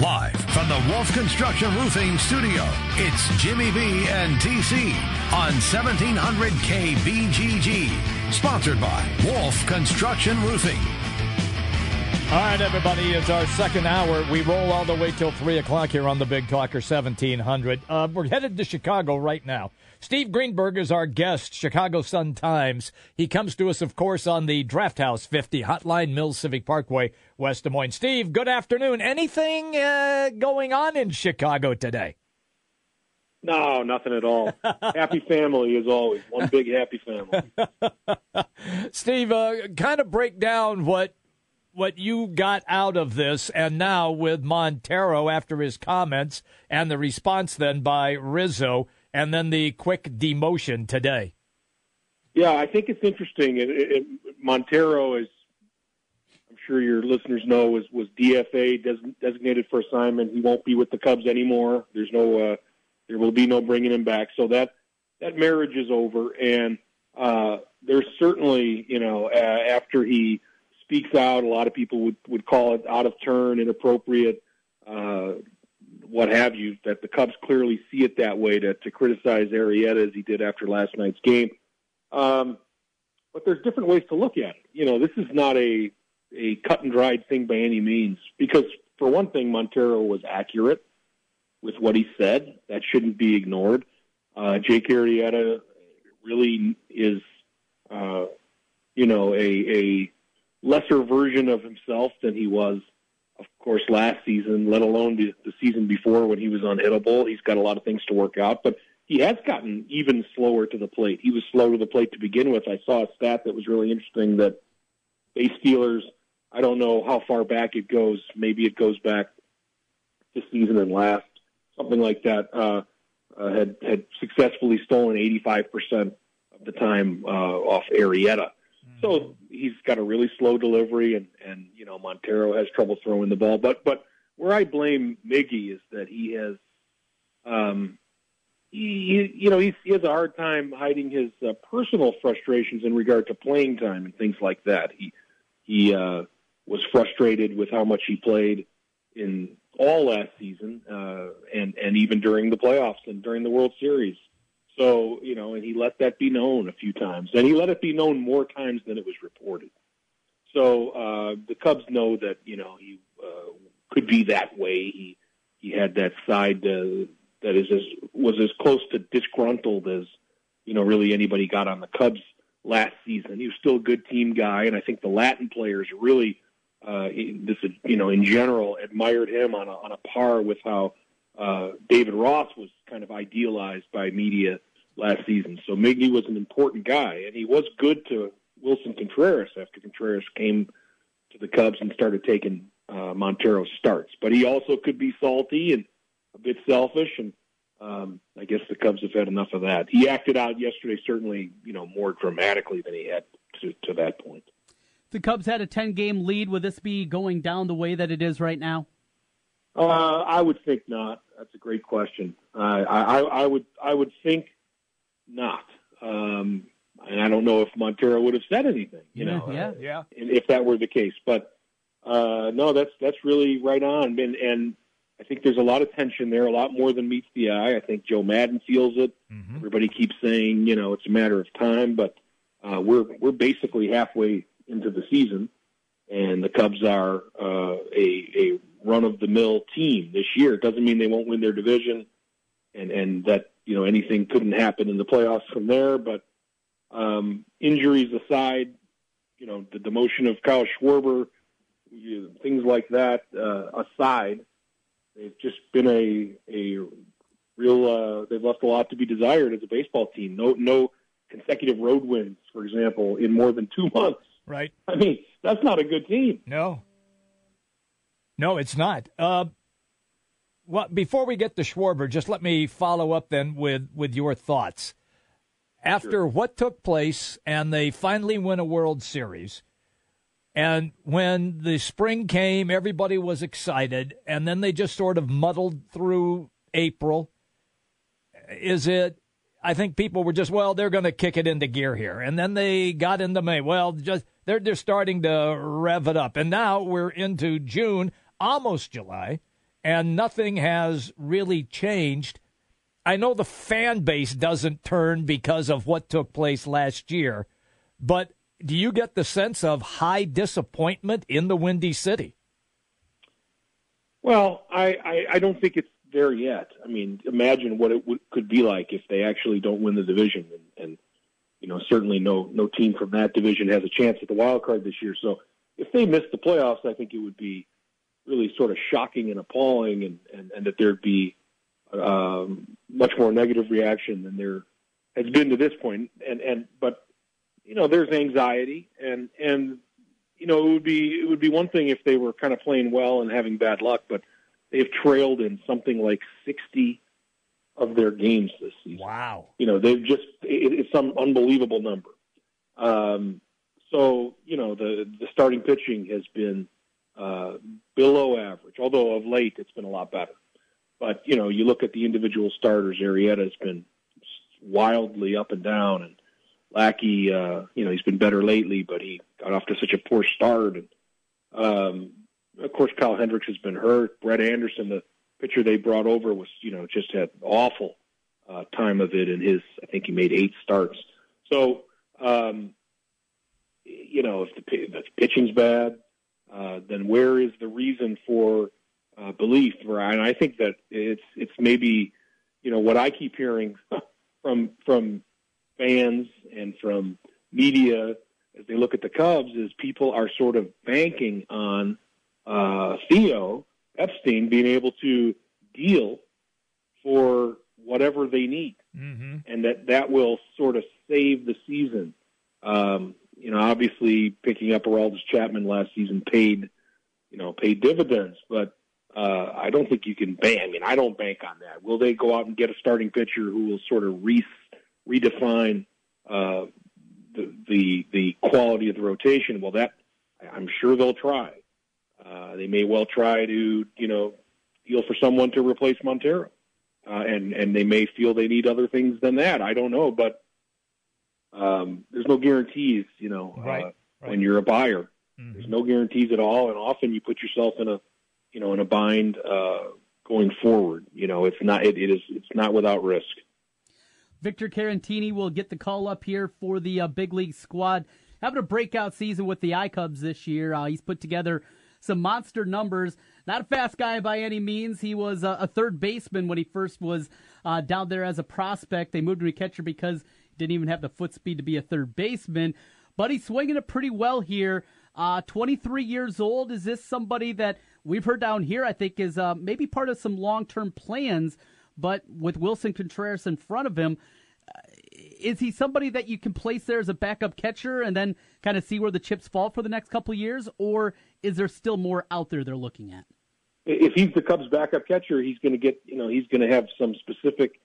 Live from the Wolf Construction Roofing Studio, it's Jimmy B and TC on 1700 KBGG. Sponsored by Wolf Construction Roofing. All right, everybody, it's our second hour. We roll all the way till 3 o'clock here on the Big Talker 1700. Uh, we're headed to Chicago right now. Steve Greenberg is our guest, Chicago Sun Times. He comes to us, of course, on the Draft House 50 Hotline Mills Civic Parkway, West Des Moines. Steve, good afternoon. Anything uh, going on in Chicago today? No, nothing at all. happy family as always. One big happy family. Steve, uh, kind of break down what what you got out of this, and now with Montero after his comments and the response then by Rizzo and then the quick demotion today. Yeah, I think it's interesting. It, it, Montero is, I'm sure your listeners know, was was DFA des, designated for assignment. He won't be with the Cubs anymore. There's no, uh, there will be no bringing him back. So that that marriage is over, and uh, there's certainly, you know, uh, after he speaks out, a lot of people would would call it out of turn, inappropriate. Uh, what have you, that the Cubs clearly see it that way to, to criticize Arrieta as he did after last night's game. Um, but there's different ways to look at it. You know, this is not a a cut and dried thing by any means, because for one thing, Montero was accurate with what he said. That shouldn't be ignored. Uh, Jake Arrieta really is, uh, you know, a, a lesser version of himself than he was of course, last season, let alone the, season before when he was unhittable. He's got a lot of things to work out, but he has gotten even slower to the plate. He was slow to the plate to begin with. I saw a stat that was really interesting that base stealers, I don't know how far back it goes. Maybe it goes back this season and last, something like that. Uh, uh, had had successfully stolen 85% of the time uh, off Arrieta. So he's got a really slow delivery, and and you know Montero has trouble throwing the ball. But but where I blame Miggy is that he has, um, he, you know he's, he has a hard time hiding his uh, personal frustrations in regard to playing time and things like that. He he uh, was frustrated with how much he played in all last season, uh, and and even during the playoffs and during the World Series. So, you know, and he let that be known a few times. And he let it be known more times than it was reported. So uh, the Cubs know that, you know, he uh, could be that way. He he had that side uh, that is as was as close to disgruntled as, you know, really anybody got on the Cubs last season. He was still a good team guy, and I think the Latin players really, uh, this you know, in general, admired him on a, on a par with how uh, David Ross was kind of idealized by media last season. So Miggy was an important guy, and he was good to Willson Contreras after Contreras came to the Cubs and started taking uh, Montero starts. But he also could be salty and a bit selfish, and um, I guess the Cubs have had enough of that. He acted out yesterday, certainly, you know, more dramatically than he had to, to that point. The Cubs had a 10 game lead. Would this be going down the way that it is right now? Uh, I would think not. That's a great question. Uh, I, I, would I would think not. Um, and I don't know if Montero would have said anything, you yeah, know, yeah, uh, yeah, if that were the case. But uh, no, that's that's really right on. And, and I think there's a lot of tension there, a lot more than meets the eye. I think Joe Maddon feels it. Mm-hmm. Everybody keeps saying, you know, it's a matter of time, but uh, we're we're basically halfway into the season, and the Cubs are uh, a a run of the mill team this year. It doesn't mean they won't win their division, and and that you know anything couldn't happen in the playoffs from there. But um, injuries aside, you know the demotion of Kyle Schwarber, you, things like that uh, aside, they've just been a a real. Uh, they've left a lot to be desired as a baseball team. No no consecutive road wins, for example, in more than two months. Right. I mean, that's not a good team. No. No, it's not. Uh, well, before we get to Schwarber, just let me follow up then with, with your thoughts. After sure. what took place, and they finally win a World Series, and when the spring came, everybody was excited, and then they just sort of muddled through April. Is it? I think people were just well, they're going to kick it into gear here, and then they got into May. Well, just they're they're starting to rev it up, and now we're into June, almost July and nothing has really changed. I know the fan base doesn't turn because of what took place last year, but do you get the sense of high disappointment in the Windy City? Well, I, I, I don't think it's there yet. I mean, imagine what it could be like if they actually don't win the division, and, and you know, certainly no no team from that division has a chance at the wild card this year. So if they miss the playoffs, I think it would be really sort of shocking and appalling, and and, and that there'd be um, much more negative reaction than there has been to this point. And and but you know, there's anxiety, and and you know, it would be it would be one thing if they were kind of playing well and having bad luck, but they've trailed in something like 60 of their games this season. Wow. You know, they've just it, it's some unbelievable number. Um, so you know, the the starting pitching has been uh, below average, although of late it's been a lot better. But you know, you look at the individual starters. Arrieta has been wildly up and down, and Lackey, uh, you know, he's been better lately, but he got off to such a poor start. And um, of course, Kyle Hendricks has been hurt. Brett Anderson, the pitcher they brought over, was you know just had awful uh, time of it in his. I think he made eight starts. So um, you know, if the, if the pitching's bad, uh, then where is the reason for uh, belief? And I think that it's it's maybe you know what I keep hearing from from fans and from media as they look at the Cubs is people are sort of banking on uh, Theo Epstein being able to deal for whatever they need, mm-hmm. and that that will sort of save the season. Um, you know, obviously picking up Aroldis Chapman last season paid, you know, paid dividends, but uh, I don't think you can bank. I mean, I don't bank on that. Will they go out and get a starting pitcher who will sort of re- redefine uh, the, the the quality of the rotation? Well, that I'm sure they'll try. Uh, they may well try to, you know, deal for someone to replace Montero, uh, and and they may feel they need other things than that. I don't know, but um, there's no guarantees, you know, right, uh, right. when you're a buyer. Mm-hmm. There's no guarantees at all, and often you put yourself in a, you know, in a bind uh, going forward. You know, it's not it, it is it's not without risk. Victor Caratini will get the call up here for the uh, big league squad. Having a breakout season with the iCubs this year. Uh, he's put together some monster numbers. Not a fast guy by any means. He was a, a third baseman when he first was uh, down there as a prospect. They moved him to catcher because didn't even have the foot speed to be a third baseman. But he's swinging it pretty well here. Uh, 23 years old. Is this somebody that we've heard down here? I think is uh, maybe part of some long-term plans. But with Willson Contreras in front of him, uh, is he somebody that you can place there as a backup catcher and then kind of see where the chips fall for the next couple years, or is there still more out there they're looking at? If he's the Cubs' backup catcher, he's going to get you know he's going to have some specific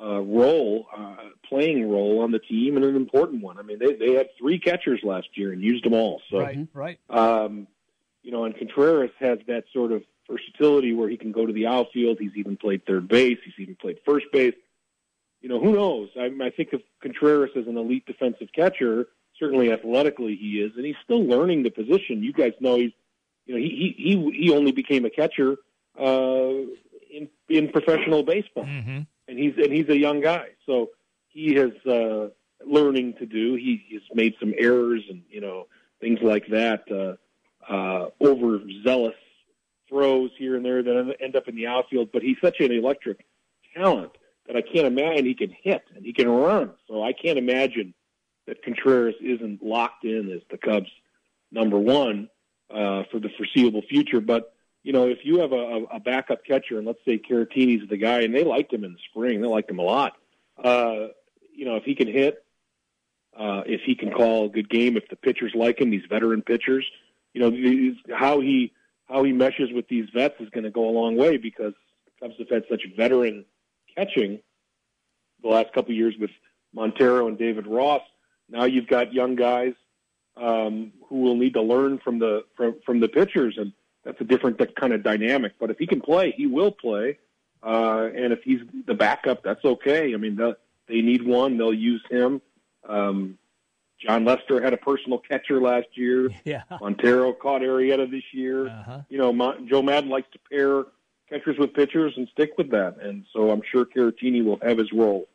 uh, role, uh, playing role on the team, and an important one. I mean, they they had three catchers last year and used them all. So, right, right. Um, you know, and Contreras has that sort of versatility where he can go to the outfield. He's even played third base. He's even played first base. You know, who knows? I, I think of Contreras as an elite defensive catcher. Certainly, athletically, he is, and he's still learning the position. You guys know he's, you know, he he he, he only became a catcher uh, in in professional baseball, mm-hmm. And he's and he's a young guy, so he has uh, learning to do. He, he's made some errors and you know things like that, uh, uh, overzealous throws here and there that end up in the outfield. But he's such an electric talent that I can't imagine he can hit and he can run. So I can't imagine that Contreras isn't locked in as the Cubs' number one uh, for the foreseeable future. But you know, if you have a, a backup catcher, and let's say Caratini's the guy, and they liked him in the spring, they liked him a lot. Uh, you know, if he can hit, uh, if he can call a good game, if the pitchers like him, these veteran pitchers, you know, these, how he how he meshes with these vets is going to go a long way because Cubs have had such veteran catching the last couple of years with Montero and David Ross. Now you've got young guys um, who will need to learn from the from, from the pitchers, and that's a different kind of dynamic. But if he can play, he will play, uh, and if he's the backup, that's okay. I mean, the, they need one; they'll use him. Um, Jon Lester had a personal catcher last year. Yeah. Montero caught Arrieta this year. Uh-huh. You know, Mon- Joe Maddon likes to pair catchers with pitchers and stick with that. And so I'm sure Caratini will have his role.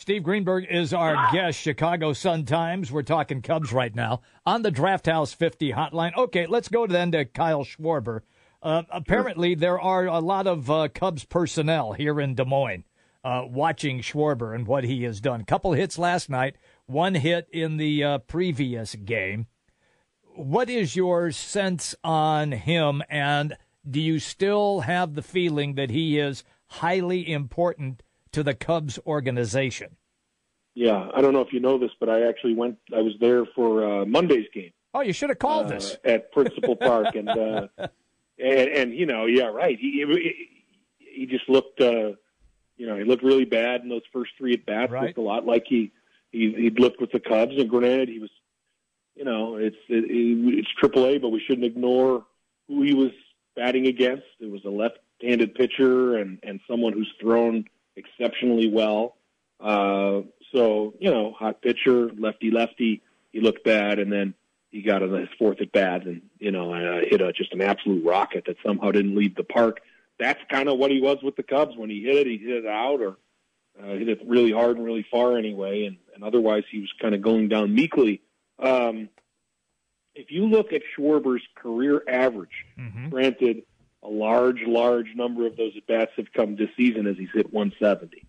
Steve Greenberg is our guest, Chicago Sun Times. We're talking Cubs right now on the Draft House 50 hotline. Okay, let's go then to Kyle Schwarber. Uh, apparently, there are a lot of uh, Cubs personnel here in Des Moines uh, watching Schwarber and what he has done. Couple hits last night, one hit in the uh, previous game. What is your sense on him, and do you still have the feeling that he is highly important to the Cubs organization? Yeah, I don't know if you know this, but I actually went. I was there for uh, Monday's game. Oh, you should have called uh, us at Principal Park, and, uh, and and you know, yeah, right. He he, he just looked, uh, you know, he looked really bad in those first three at bats. Right. Looked a lot like he he he'd looked with the Cubs, and granted, he was, you know, it's it, it's Triple A, but we shouldn't ignore who he was batting against. It was a left-handed pitcher and and someone who's thrown exceptionally well. Uh, so you know, hot pitcher, lefty lefty. He looked bad, and then he got on his fourth at bat, and you know, uh, hit a, just an absolute rocket that somehow didn't leave the park. That's kind of what he was with the Cubs when he hit it. He hit it out, or uh, hit it really hard and really far anyway, and, and otherwise he was kind of going down meekly. Um, if you look at Schwarber's career average, Mm-hmm. granted, a large, large number of those at bats have come this season as he's hit 170.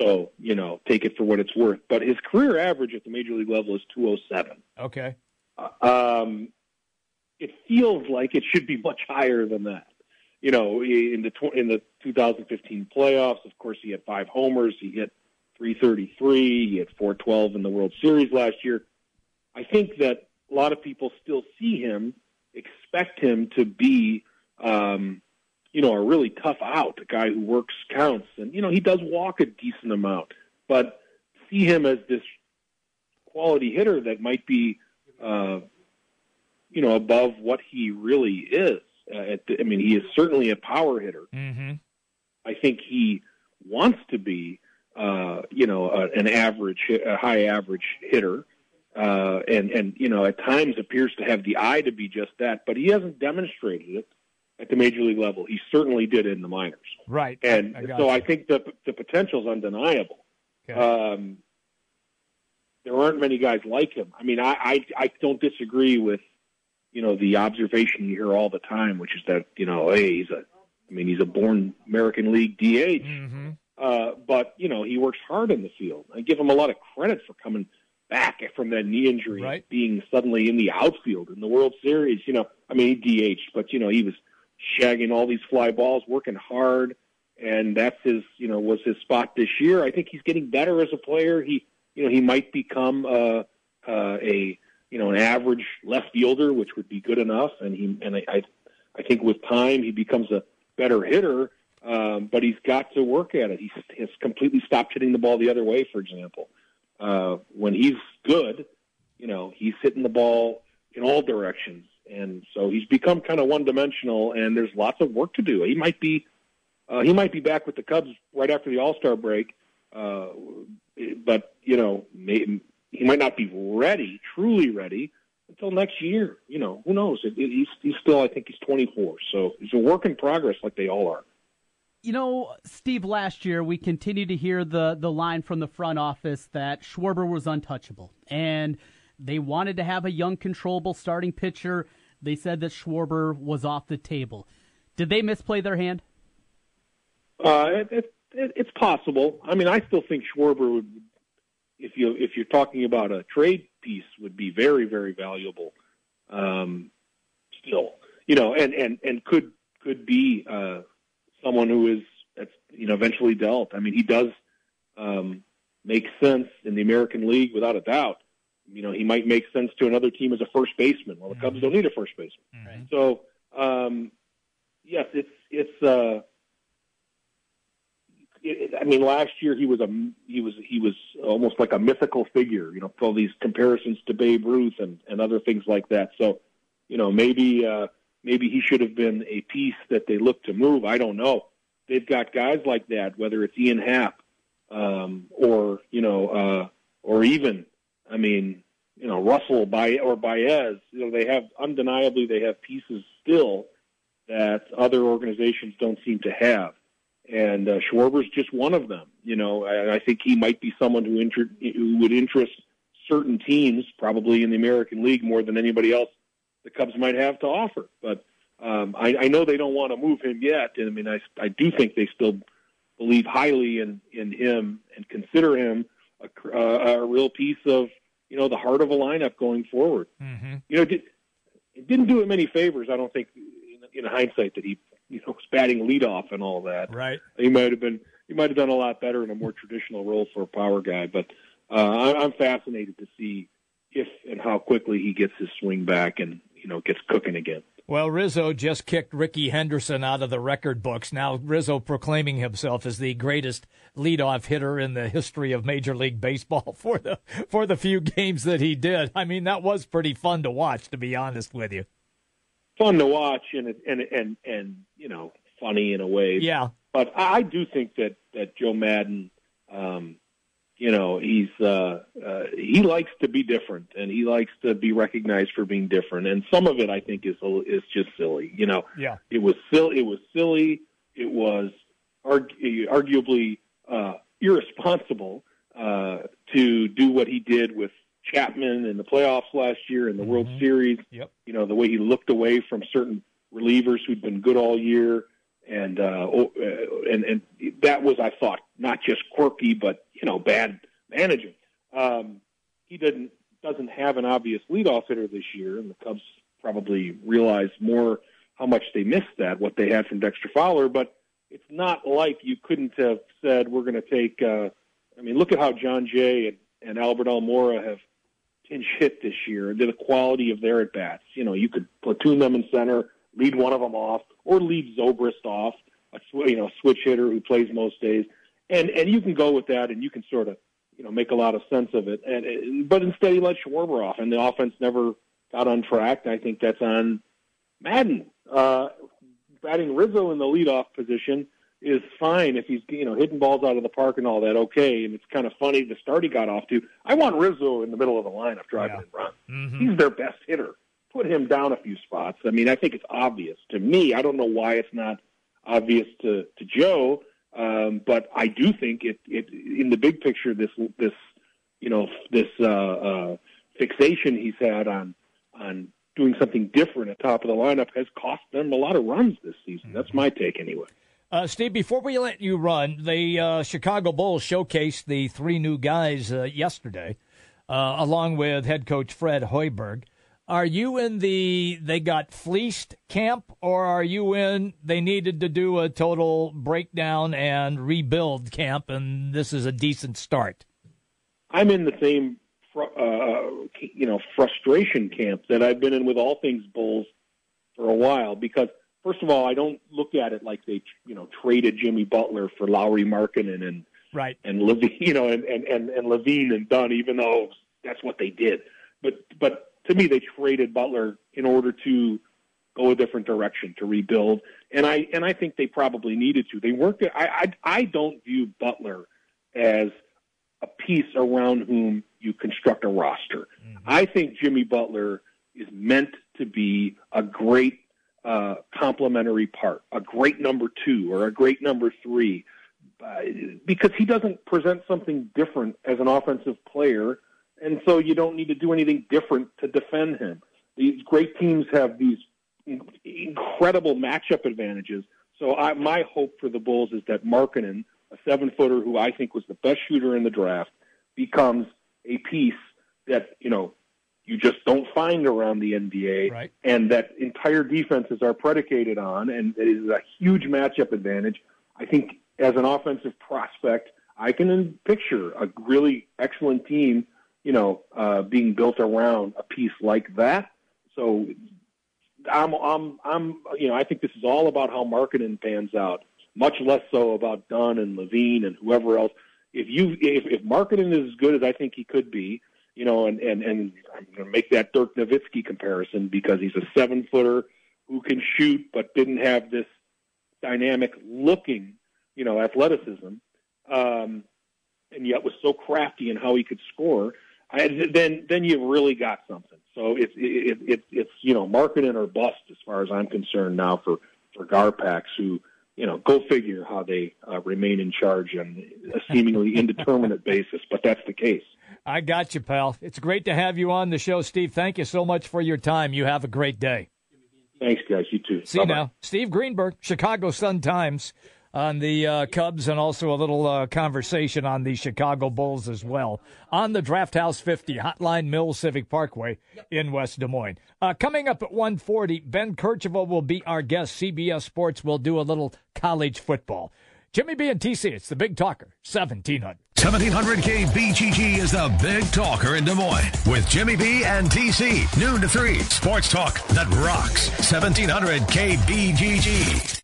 So, you know, take it for what it's worth. But his career average at the major league level is 207. Okay. Um, it feels like it should be much higher than that. You know, in the tw- in the 2015 playoffs, of course, he had five homers. He hit 333. He had 412 in the World Series last year. I think that a lot of people still see him, expect him to be, um, you know, a really tough out, a guy who works counts, and you know he does walk a decent amount, but see him as this quality hitter that might be, uh, you know, above what he really is. Uh, at the, I mean, he is certainly a power hitter. Mm-hmm. I think he wants to be, uh, you know, uh, an average, a high average hitter, uh, and and you know, at times appears to have the eye to be just that, but he hasn't demonstrated it at the major league level. He certainly did in the minors, Right. and I got so you. I think the the potential is undeniable. Okay. Um, there aren't many guys like him. I mean, I, I I don't disagree with you know the observation you hear all the time, which is that you know, hey, he's a, I mean, he's a born American League DH. mm-hmm. Uh, but you know, he works hard in the field. I give him a lot of credit for coming back from that knee injury, Right. being suddenly in the outfield in the World Series. You know, I mean, he DH'd, but you know, he was shagging all these fly balls, working hard, and that's his, you know, was his spot this year. I think he's getting better as a player. He, you know, he might become uh, uh, a, you know, an average left fielder, which would be good enough. And he, and I, I, I think with time he becomes a better hitter. Um, but he's got to work at it. He has completely stopped hitting the ball the other way, for example. Uh, when he's good, you know, he's hitting the ball in all directions. And so he's become kind of one dimensional and there's lots of work to do. He might be, uh, he might be back with the Cubs right after the All-Star break. Uh, but you know, may, he might not be ready, truly ready until next year. You know, who knows? It, it, he's, he's still, I think he's 24. So he's a work in progress like they all are. You know, Steve, last year we continued to hear the, the line from the front office that Schwarber was untouchable. And they wanted to have a young, controllable starting pitcher. They said that Schwarber was off the table. Did they misplay their hand? Uh, it, it, it, it's possible. I mean, I still think Schwarber would, if you if you're talking about a trade piece, would be very very valuable. Um, still, you know, and and and could could be uh, someone who is that's you know eventually dealt. I mean, he does um, make sense in the American League without a doubt. You know, he might make sense to another team as a first baseman. Well, the Cubs don't need a first baseman. Mhm. So, um, yes, it's it's. Uh, it, I mean, last year he was a he was he was almost like a mythical figure. You know, all these comparisons to Babe Ruth and and other things like that. So, you know, maybe uh, maybe he should have been a piece that they look to move. I don't know. They've got guys like that, whether it's Ian Happ um, or you know, uh, or even, I mean, you know, Russell by or Baez. You know, they have undeniably they have pieces still that other organizations don't seem to have. And uh, Schwarber's just one of them. You know, and I think he might be someone who, inter- who would interest certain teams, probably in the American League, more than anybody else the Cubs might have to offer. But um, I, I know they don't want to move him yet. And I mean, I, I do think they still believe highly in, in him and consider him a, uh, a real piece of, you know, the heart of a lineup going forward. Mm-hmm. You know, it, it didn't do him any favors, I don't think, in, in hindsight, that he, you know, was batting leadoff and all that. Right. He might have been, he might have done a lot better in a more traditional role for a power guy. But uh, I, I'm fascinated to see if and how quickly he gets his swing back and, you know, gets cooking again. Well, Rizzo just kicked Rickey Henderson out of the record books. Now Rizzo proclaiming himself as the greatest leadoff hitter in the history of Major League Baseball for the for the few games that he did. I mean, that was pretty fun to watch, to be honest with you. Fun to watch and and and and you know funny in a way. Yeah, but I do think that that Joe Maddon um, you know he's uh, uh, he likes to be different and he likes to be recognized for being different. And some of it I think is is just silly. You know yeah. it was silly it was silly. It was argu- arguably uh, irresponsible uh, to do what he did with Chapman in the playoffs last year in the World Mhm. Series. Yep. you know the way he looked away from certain relievers who'd been good all year and uh, oh, uh, and and that was I thought not just quirky but you know bad managing. Um, he didn't doesn't have an obvious leadoff hitter this year, and the Cubs probably realized more how much they missed that what they had from Dexter Fowler. But it's not like you couldn't have said we're going to take. Uh, I mean, look at how Jon Jay and, and Albert Almora have pinch hit this year, the quality of their at bats. You know, you could platoon them in center, lead one of them off, or lead Zobrist off, a sw- you know switch hitter who plays most days, and and you can go with that, and you can sort of you know make a lot of sense of it. And, but instead he let Schwarber off, and the offense never got on track. I think that's on Maddon. Uh, batting Rizzo in the leadoff position is fine if he's you know hitting balls out of the park and all that. Okay, and it's kind of funny the start he got off to. I want Rizzo in the middle of the lineup driving Yeah. and run. hmm He's their best hitter. Put him down a few spots. I mean, I think it's obvious to me. I don't know why it's not obvious to to Joe, um, but I do think it it in the big picture. This this you know this uh, uh, fixation he's had on on doing something different at top of the lineup has cost them a lot of runs this season. That's my take anyway. Uh, Steve, before we let you run, the uh, Chicago Bulls showcased the three new guys uh, yesterday, uh, along with head coach Fred Hoiberg. Are you in the they got fleeced camp, or are you in they needed to do a total breakdown and rebuild camp, and this is a decent start? I'm in the same, uh, you know, frustration camp that I've been in with all things Bulls for a while. Because first of all, I don't look at it like they, you know, traded Jimmy Butler for Lauri Markkanen and Right. and LaVine, you know, and and and, and LaVine and Dunn, even though that's what they did. But but to me, they traded Butler in order to go a different direction to rebuild, and I and I think they probably needed to. They weren't. I I, I don't view Butler as a piece around whom you construct a roster. I think Jimmy Butler is meant to be a great uh, complementary part, a great number two or a great number three, uh, because he doesn't present something different as an offensive player, and so you don't need to do anything different to defend him. These great teams have these incredible matchup advantages. So I, my hope for the Bulls is that Markkanen, a seven footer who I think was the best shooter in the draft, becomes a piece that you know you just don't find around the NBA, Right. and that entire defenses are predicated on, and it is a huge matchup advantage. I think as an offensive prospect, I can picture a really excellent team, you know, uh, being built around a piece like that. So I'm, I'm, I'm, you know, I think this is all about how Markkanen pans out, much less so about Dunn and LaVine and whoever else. If you, if, if Markkanen is as good as I think he could be, you know, and, and, and I'm going to make that Dirk Nowitzki comparison because he's a seven footer who can shoot, but didn't have this dynamic looking, you know, athleticism, um, and yet was so crafty in how he could score. I, then, then you've really got something. So it's, it, it, it's, you know, Markkanen or bust as far as I'm concerned now for, for Garpax, who you know, go figure how they uh, remain in charge on a seemingly indeterminate basis, but that's the case. I got you, pal. It's great to have you on the show, Steve. Thank you so much for your time. You have a great day. Thanks, guys. You too. See Bye-bye. now, Steve Greenberg, Chicago Sun Times on the uh, Cubs and also a little uh, conversation on the Chicago Bulls as well on the Draft House 50 Hotline Mill Civic Parkway in West Des Moines. Uh, coming up at 140, Ben Kercheval will be our guest. CBS Sports will do a little college football. Jimmy B and TC, it's the Big Talker, 1700. 1700 KBGG is the Big Talker in Des Moines with Jimmy B and TC. Noon to 3. Sports talk that rocks. 1700 KBGG.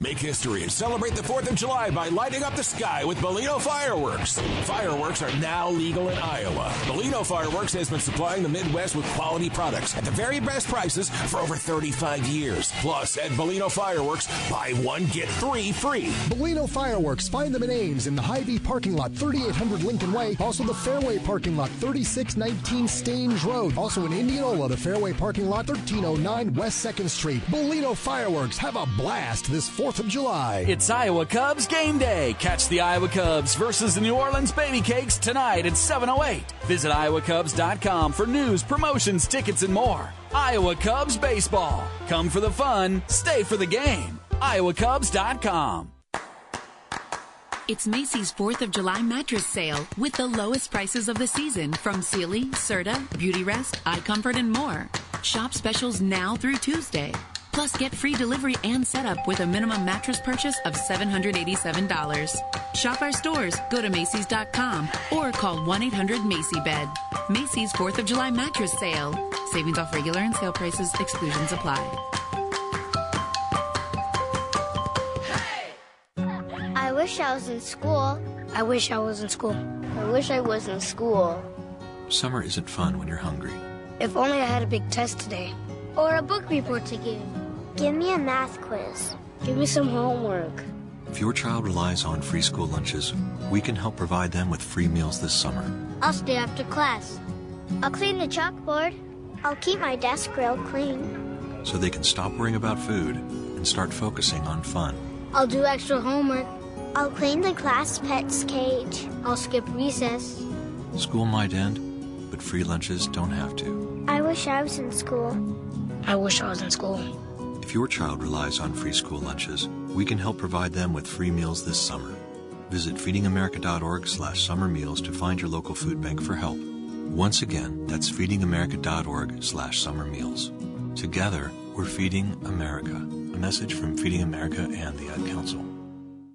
Make history and celebrate the 4th of July by lighting up the sky with Molino fireworks. Fireworks are now legal in Iowa. Molino Fireworks has been supplying the Midwest with quality products at the very best prices for over 35 years. Plus, at Molino Fireworks, buy one, get three free. Molino Fireworks, find them in Ames in the Hy-Vee parking lot, 3800 Lincoln Way. Also the Fairway parking lot, 3619 Staines Road. Also in Indianola, the Fairway parking lot, 1309 West 2nd Street. Molino Fireworks, have a blast this 4th 4th of July. It's Iowa Cubs game day. Catch the Iowa Cubs versus the New Orleans Baby Cakes tonight at 7.08. Visit iowacubs.com for news, promotions, tickets, and more. Iowa Cubs baseball. Come for the fun, stay for the game. iowacubs.com. It's Macy's 4th of July mattress sale with the lowest prices of the season from Sealy, Serta, Beautyrest, iComfort, and more. Shop specials now through Tuesday. Plus, get free delivery and setup with a minimum mattress purchase of $787. Shop our stores, go to Macy's.com, or call 1 800 Macy Bed. Macy's 4th of July mattress sale. Savings off regular and sale prices, exclusions apply. I wish I was in school. I wish I was in school. I wish I was in school. Summer isn't fun when you're hungry. If only I had a big test today. Or a book report to give. Give me a math quiz. Give me some homework. If your child relies on free school lunches, we can help provide them with free meals this summer. I'll stay after class. I'll clean the chalkboard. I'll keep my desk rail clean. So they can stop worrying about food and start focusing on fun. I'll do extra homework. I'll clean the class pet's cage. I'll skip recess. School might end, but free lunches don't have to. I wish I was in school. I wish I was in school. If your child relies on free school lunches, we can help provide them with free meals this summer. Visit feedingamerica.org slash summer meals to find your local food bank for help. Once again, that's feedingamerica.org slash summer meals. Together, we're feeding America. A message from Feeding America and the Ad Council.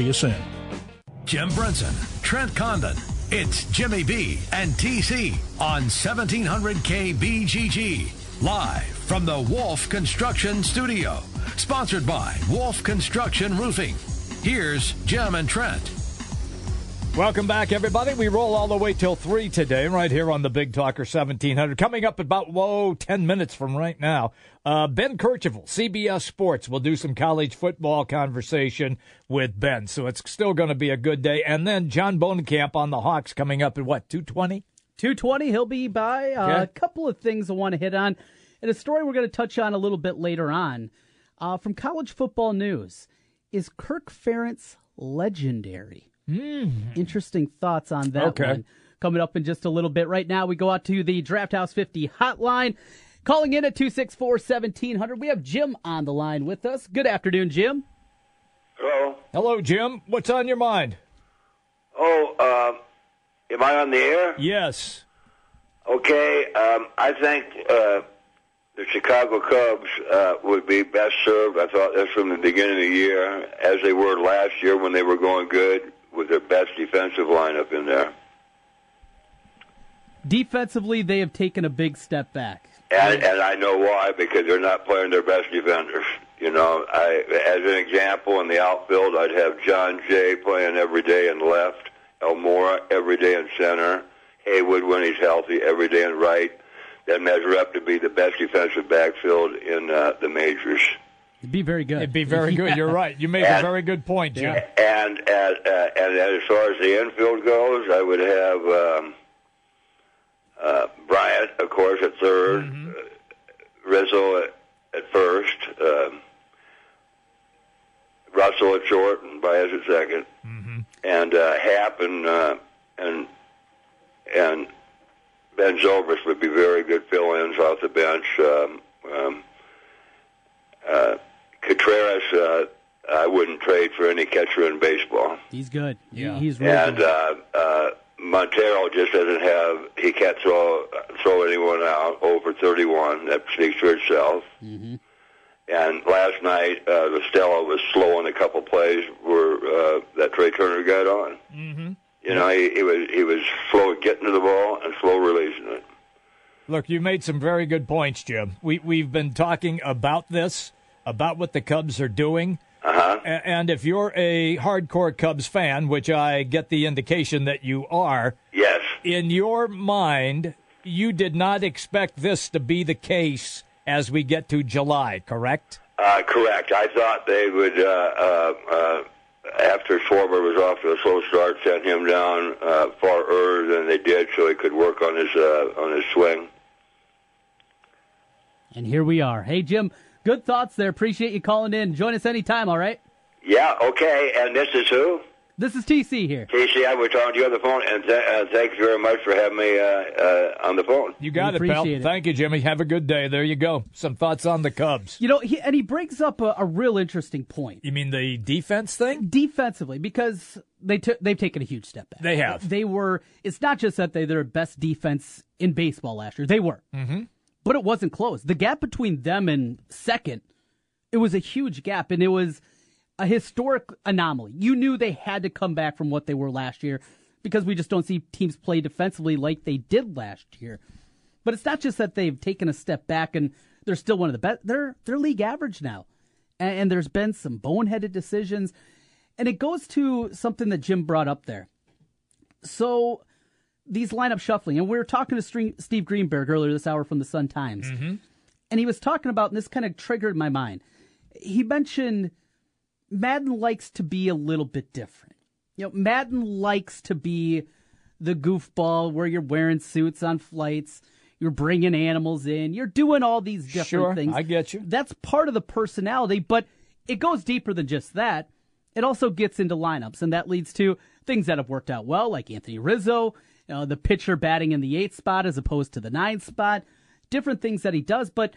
See you soon. Jim Brunson, Trent Condon. It's Jimmy B and TC on 1700 KBGG. Live from the Wolf Construction Studio. Sponsored by Wolf Construction Roofing. Here's Jim and Trent. Welcome back, everybody. We roll all the way till 3 today, right here on the Big Talker 1700. Coming up about, whoa, 10 minutes from right now, uh, Ben Kercheval, CBS Sports, will do some college football conversation with Ben. So it's still going to be a good day. And then John Bohnenkamp on the Hawks coming up at what, 220? 220, he'll be by. Uh, Okay. A couple of things I want to hit on, and a story we're going to touch on a little bit later on. Uh, from college football news, is Kirk Ferentz legendary? Interesting thoughts on that Okay. one. Coming up in just a little bit. Right now, we go out to the Draft House 50 hotline. Calling in at 264 1700. We have Jim on the line with us. Good afternoon, Jim. Hello. Hello, Jim. What's on your mind? Oh, um, am I on the air? Yes. Okay. Um, I think uh, the Chicago Cubs uh, would be best served. I thought this from the beginning of the year, as they were last year when they were going good, with their best defensive lineup in there. Defensively, they have taken a big step back. And, and I know why because they're not playing their best defenders. You know, I, as an example, in the outfield, I'd have Jon Jay playing every day in left, Almora every day in center, Heyward when he's healthy every day in right. That measure up to be the best defensive backfield in uh, the majors. It'd be very good. It'd be very good. You're right. You make a very good point, Jim. And as, uh, and as far as the infield goes, I would have um, uh, Bryant, of course, at 3rd uh, Rizzo at, at first, um, Russell at short, and Baez at 2nd and uh, Happ and uh, and and Ben Zobrist would be very good fill-ins off the bench. Um, um, uh, Contreras, uh, I wouldn't trade for any catcher in baseball. He's good. He- Yeah. he's really And good. uh, uh, Montero just doesn't have. He can't throw throw anyone out over 31. That speaks for itself. Mm-hmm. And last night, uh, Stella was slow on a couple plays where uh, that Trea Turner got on. Mm-hmm. You know, he, he was he was slow getting to the ball and slow releasing it. Look, you made some very good points, Jim. We we've been talking about this, about what the Cubs are doing. Uh-huh. A- And if you're a hardcore Cubs fan, which I get the indication that you are, yes. In your mind, you did not expect this to be the case as we get to July, correct? Uh, correct. I thought they would, uh, uh, uh, after Schwarber was off to a slow start, send him down uh, far earlier than they did, so he could work on his uh, on his swing. And here we are. Hey, Jim, good thoughts there. Appreciate you calling in. Join us anytime, all right? Yeah. Okay. And this is who? This is TC here. TC, I was talking to you on the phone, and th- uh, thanks very much for having me uh, uh, on the phone. You got We it, pal. appreciate it. Thank you, Jimmy. Have a good day. There you go. Some thoughts on the Cubs. You know, he, and he brings up a, a real interesting point. You mean the defense thing? Defensively, because they took they've taken a huge step back. They have. They were. It's not just that they their best defense in baseball last year. They were, Mm-hmm. But it wasn't close. The gap between them and second, it was a huge gap, and it was a historic anomaly. You knew they had to come back from what they were last year because we just don't see teams play defensively like they did last year. But it's not just that they've taken a step back and they're still one of the best. They're they're league average now, and, and there's been some boneheaded decisions, and it goes to something that Jim brought up there. So these lineup shuffling, and we were talking to Steve Greenberg earlier this hour from the Sun Times, mm-hmm. and he was talking about, and this kind of triggered my mind. He mentioned Maddon likes to be a little bit different. You know, Maddon likes to be the goofball where you're wearing suits on flights, you're bringing animals in, you're doing all these different Sure, things. I get you. That's part of the personality, but it goes deeper than just that. It also gets into lineups, and that leads to things that have worked out well, like Anthony Rizzo, know, the pitcher batting in the eighth spot as opposed to the ninth spot, different things that he does, but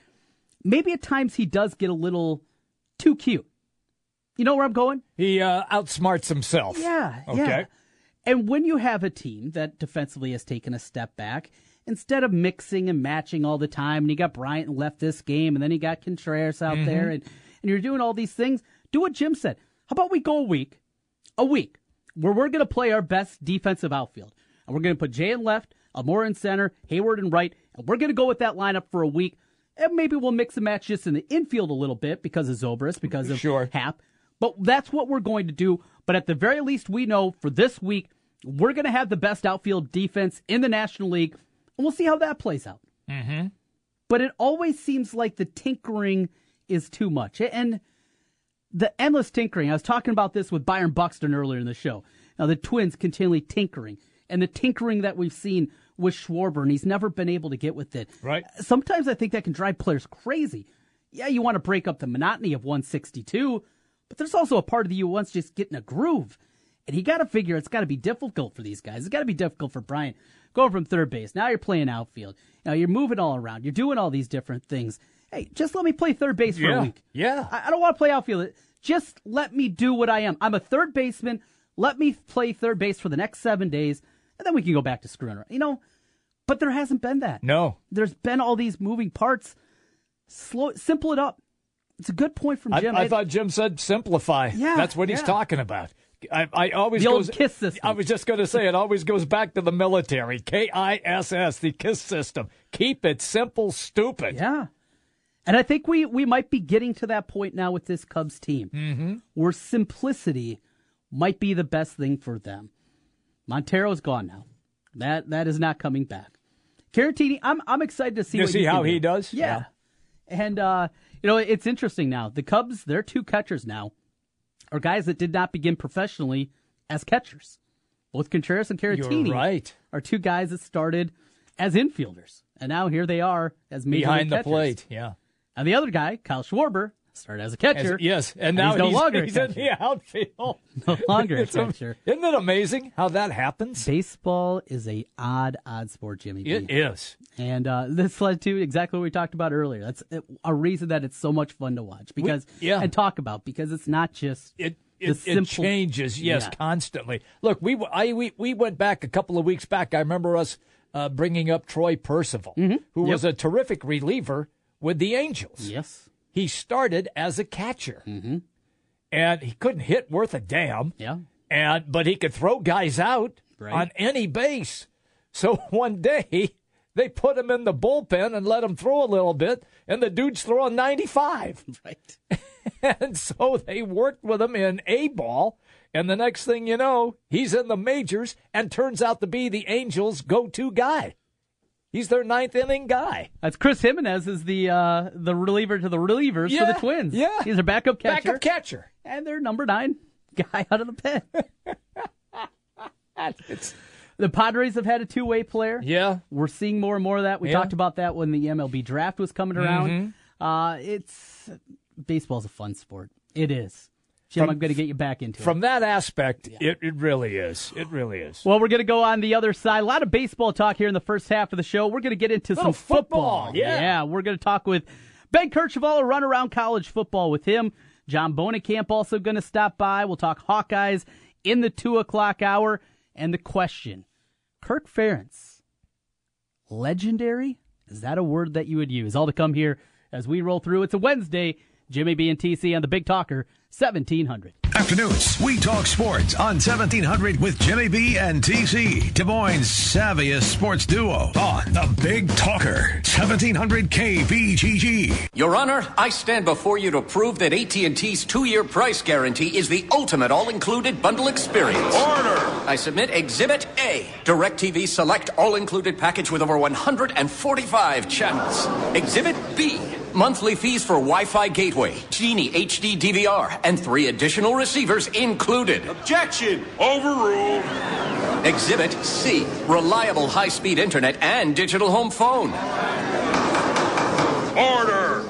maybe at times he does get a little too cute. You know where I'm going? He uh, outsmarts himself. Yeah, Okay. yeah. And when you have a team that defensively has taken a step back, instead of mixing and matching all the time, and you got Bryant left this game, and then you got Contreras out Mhm. there, and, and you're doing all these things, do what Jim said. How about we go a week, a week, where we're going to play our best defensive outfield, and we're going to put Jay in left, Almora in center, Heyward in right, and we're going to go with that lineup for a week, and maybe we'll mix and match just in the infield a little bit because of Zobrist, because of Sure. Happ. But that's what we're going to do. But at the very least, we know for this week, We're going to have the best outfield defense in the National League, and we'll see how that plays out. Mm-hmm. But it always seems like the tinkering is too much. And the endless tinkering, I was talking about this with Byron Buxton earlier in the show. Now, the Twins continually tinkering, and the tinkering that we've seen with Schwarber, and he's never been able to get with it. Right. Uh, sometimes I think that can drive players crazy. Yeah, you want to break up the monotony of 162, but there's also a part of you who wants just getting a groove. And you got to figure it's got to be difficult for these guys. It's got to be difficult for Brian going from third base. Now you're playing outfield. Now you're moving all around. You're doing all these different things. Hey, just let me play third base for Yeah. a week. Yeah. I, I don't want to play outfield. Just let me do what I am. I'm a third baseman. Let me play third base for the next seven days, and then we can go back to screwing around. You know, but there hasn't been that. No. There's been all these moving parts. Slow, simple it up. It's a good point from I, Jim. I thought Jim said simplify. Yeah, That's what he's yeah. talking about. I, I always The goes, KISS system. I was just going to say it always goes back to the military. K I S S, the KISS system. Keep it simple, stupid. Yeah. And I think we, we might be getting to that point now with this Cubs team Mm-hmm. where simplicity might be the best thing for them. Montero's gone now. That that is not coming back. Caratini, I'm I'm excited to see what see he how do. he does? Yeah. Yeah. And uh, you know, it's interesting now. The Cubs, their two catchers now are guys that did not begin professionally as catchers. Both Contreras and Caratini You're right. are two guys that started as infielders. And now here they are as major Behind league the catchers. plate. Yeah. And the other guy, Kyle Schwarber, started as a catcher. As- yes. And now he's no longer he's in the outfield. No longer a It's a- catcher. Isn't it amazing how that happens? Baseball is a odd, odd sport, Jimmy. B. It is. And uh, this led to exactly what we talked about earlier. That's a reason that it's so much fun to watch because yeah. and talk about because it's not just it it, it changes, yes, Yeah. constantly. Look, we I we we went back a couple of weeks back. I remember us uh, bringing up Troy Percival, who Yep. was a terrific reliever with the Angels. Yes, he started as a catcher, mm-hmm. and he couldn't hit worth a damn. Yeah, and but he could throw guys out Right. on any base. So one day. They put him in the bullpen and let him throw a little bit, and the dude's throwing 95. Right. and so they worked with him in A ball, and the next thing you know, he's in the majors and turns out to be the Angels' go to guy. He's their ninth inning guy. That's Chris Gimenez is the uh, the reliever to the relievers for the Twins. yeah. he's their backup catcher. Backup catcher. and their number nine guy out of the pen. It's, the Padres have had a two way player. yeah. We're seeing more and more of that. We Yeah. talked about that when the MLB draft was coming around. Mm-hmm. Uh, it's baseball's a fun sport. It is. Jim, From- I'm going to get you back into it. From that aspect, it, it really is. It really is. Well, we're going to go on the other side. A lot of baseball talk here in the first half of the show. We're going to get into Little some football, yeah. Yeah, we're going to talk with Ben Kercheval, run around college football with him. John Bohnenkamp also going to stop by. We'll talk Hawkeyes in the 2 o'clock hour. And the question, Kirk Ferentz, legendary? Is that a word that you would use? All to come here as we roll through. It's a Wednesday. Jimmy B and TC on the Big Talker, 1700. Afternoons, we talk sports on 1700 with Jimmy B and TC, Des Moines' savviest sports duo on the Big Talker, 1700 KBGG. Your Honor, I stand before you to prove that AT&T's two-year price guarantee is the ultimate all-included bundle experience. Order! I submit Exhibit A, DirecTV Select all-included package with over 145 channels. Exhibit B, monthly fees for Wi-Fi gateway, Genie HD DVR, and three additional receivers included. Objection! Overruled. Exhibit C, reliable high-speed internet and digital home phone. Order!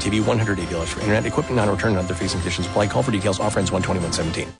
TV, $180 for internet, equipment non-return and other fees and conditions apply. Call for details. Offer ends 12117.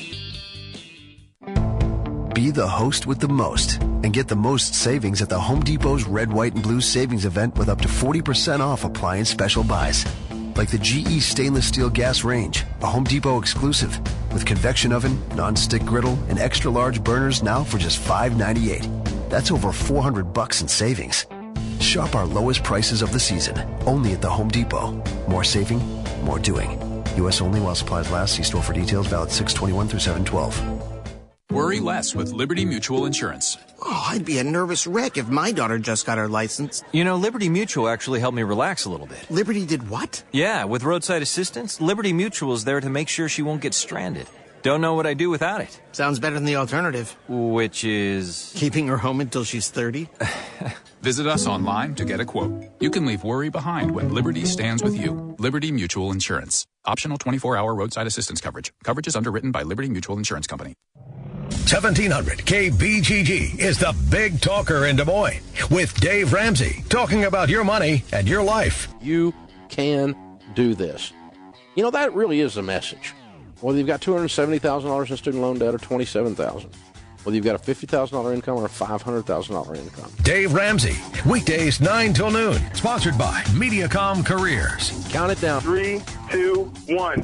Be the host with the most and get the most savings at the Home Depot's Red, White, and Blue Savings Event with up to 40% off appliance special buys. Like the GE stainless steel gas range, a Home Depot exclusive, with convection oven, non-stick griddle, and extra large burners now for just $5.98. That's over 400 bucks in savings. Shop our lowest prices of the season, only at the Home Depot. More saving, more doing. U.S. only while supplies last. See store for details. Valid 621 through 712. Worry less with Liberty Mutual Insurance. Oh, I'd be a nervous wreck if my daughter just got her license. You know, Liberty Mutual actually helped me relax a little bit. Liberty did what? Yeah, with roadside assistance, Liberty Mutual is there to make sure she won't get stranded. Don't know what I'd do without it. Sounds better than the alternative. Which is. Keeping her home until she's 30? Visit us online to get a quote. You can leave worry behind when Liberty stands with you. Liberty Mutual Insurance. Optional 24 hour roadside assistance coverage. Coverage is underwritten by Liberty Mutual Insurance Company. 1700 KBGG is the big talker in Des Moines with Dave Ramsey talking about your money and your life. You can do this. You know, that really is a message. Whether you've got $270,000 in student loan debt or 27000 whether you've got a $50,000 income or a $500,000 income. Dave Ramsey, weekdays 9 till noon. Sponsored by Mediacom Careers. Count it down. Three, two, one.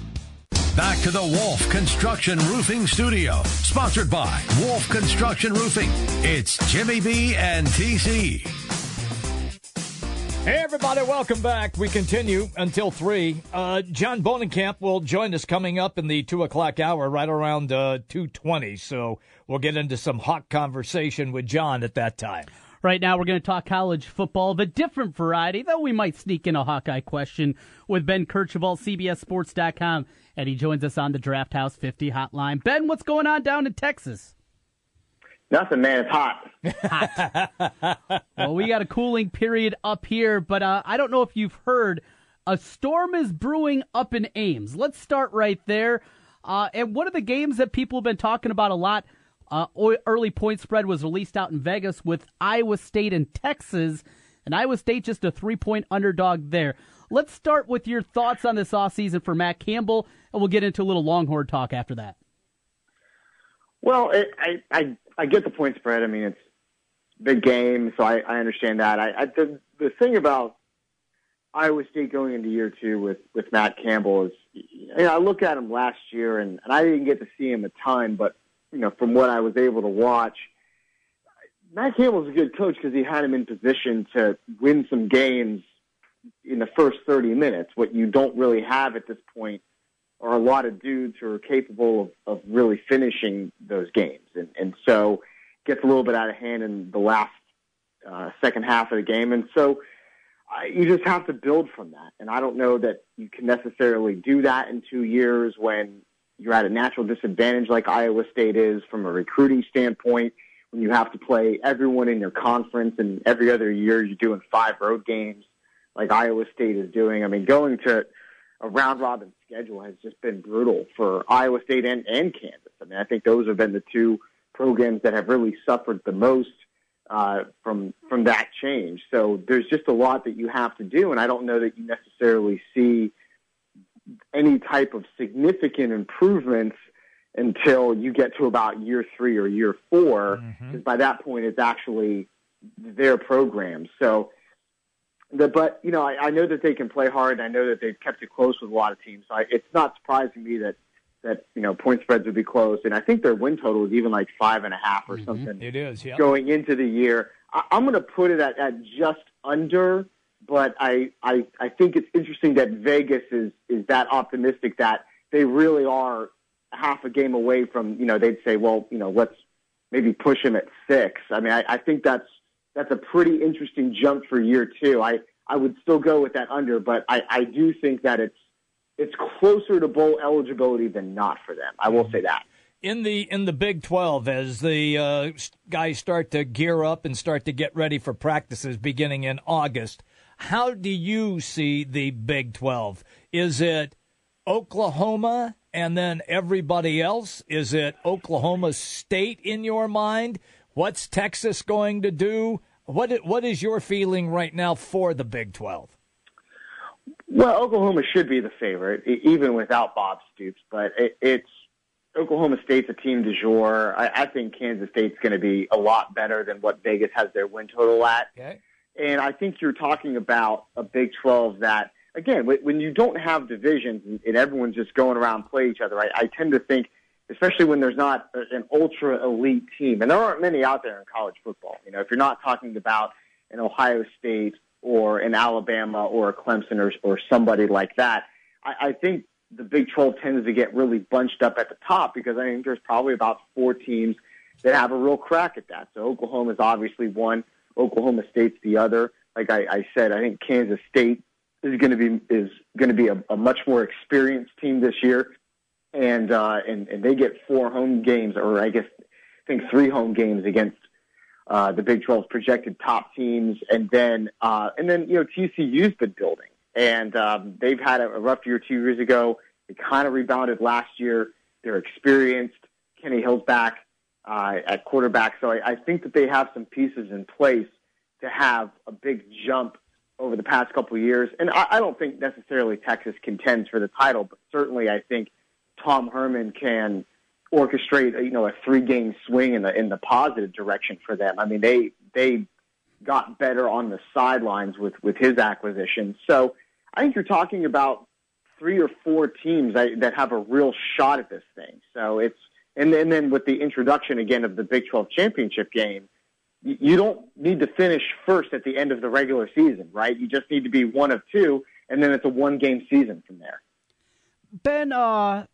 Back to the Wolf Construction Roofing Studio, sponsored by Wolf Construction Roofing. It's Jimmy B and TC. Hey, everybody, welcome back. We continue until 3. Uh, John Bohnenkamp will join us coming up in the 2 o'clock hour, right around uh, 2.20. So we'll get into some hot conversation with John at that time. Right now, we're going to talk college football of a different variety, though we might sneak in a Hawkeye question with Ben Kercheval, CBSSports.com, and he joins us on the Draft House 50 hotline. Ben, what's going on down in Texas? Nothing, man. It's hot. hot. well, we got a cooling period up here, but uh, I don't know if you've heard a storm is brewing up in Ames. Let's start right there. Uh, and one of the games that people have been talking about a lot, uh, early point spread was released out in Vegas with Iowa State and Texas, and Iowa State just a three point underdog there. Let's start with your thoughts on this offseason for Matt Campbell, and we'll get into a little Longhorn talk after that. Well, it, I, I I get the point spread. I mean, it's big game, so I, I understand that. I, I the the thing about Iowa State going into year two with with Matt Campbell is, you know, I look at him last year, and, and I didn't get to see him a ton, but you know, from what I was able to watch, Matt Campbell's a good coach because he had him in position to win some games in the first 30 minutes. What you don't really have at this point are a lot of dudes who are capable of, of really finishing those games. And, and so gets a little bit out of hand in the last uh, second half of the game. And so I, you just have to build from that. And I don't know that you can necessarily do that in two years when you're at a natural disadvantage like Iowa State is from a recruiting standpoint. When you have to play everyone in your conference, and every other year you're doing five road games like Iowa State is doing. I mean, going to a round robin schedule has just been brutal for Iowa State and, and Kansas. I mean, I think those have been the two programs that have really suffered the most uh, from from that change. So there's just a lot that you have to do, and I don't know that you necessarily see any type of significant improvements until you get to about year three or year 4 because mm-hmm. by that point it's actually their program. So, the, but you know, I, I know that they can play hard. And I know that they've kept it close with a lot of teams. So I, it's not surprising me that that you know point spreads would be close, and I think their win total is even like five and a half or mm-hmm. something. It is, yeah. Going into the year, I, I'm going to put it at, at just under, but I, I I think it's interesting that Vegas is is that optimistic that they really are half a game away from you know they'd say well you know let's maybe push him at six. I mean I, I think that's that's a pretty interesting jump for year two. I I would still go with that under, but I I do think that it's it's closer to bowl eligibility than not for them. I will say that. In the in the Big Twelve, as the uh, guys start to gear up and start to get ready for practices beginning in August, how do you see the Big Twelve? Is it Oklahoma and then everybody else? Is it Oklahoma State in your mind? What's Texas going to do? What what is your feeling right now for the Big Twelve? Well, Oklahoma should be the favorite, even without Bob Stoops. But it, it's Oklahoma State's a team du jour. I, I think Kansas State's going to be a lot better than what Vegas has their win total at. Okay. And I think you're talking about a Big 12 that, again, when you don't have divisions and everyone's just going around play each other, I, I tend to think, especially when there's not an ultra elite team, and there aren't many out there in college football. You know, if you're not talking about an Ohio State or an Alabama or a Clemson or, or somebody like that. I, I think the Big 12 tends to get really bunched up at the top because I think there's probably about four teams that have a real crack at that. So Oklahoma is obviously one. Oklahoma State's the other. Like I, I said, I think Kansas State is going to be is going to be a, a much more experienced team this year, and uh, and and they get four home games, or I guess I think three home games against uh, the Big 12's projected top teams, and then uh, and then you know TCU's been building, and um, they've had a, a rough year two years ago. They kind of rebounded last year. They're experienced. Kenny Hill's back uh, at quarterback, so I, I think that they have some pieces in place to have a big jump over the past couple of years. And I, I don't think necessarily Texas contends for the title, but certainly I think Tom Herman can orchestrate you know a three game swing in the in the positive direction for them. I mean they they got better on the sidelines with with his acquisition. So I think you're talking about three or four teams that, that have a real shot at this thing. So it's and then, and then with the introduction again of the Big 12 championship game, you don't need to finish first at the end of the regular season, right? You just need to be one of two, and then it's a one game season from there. Ben, uh,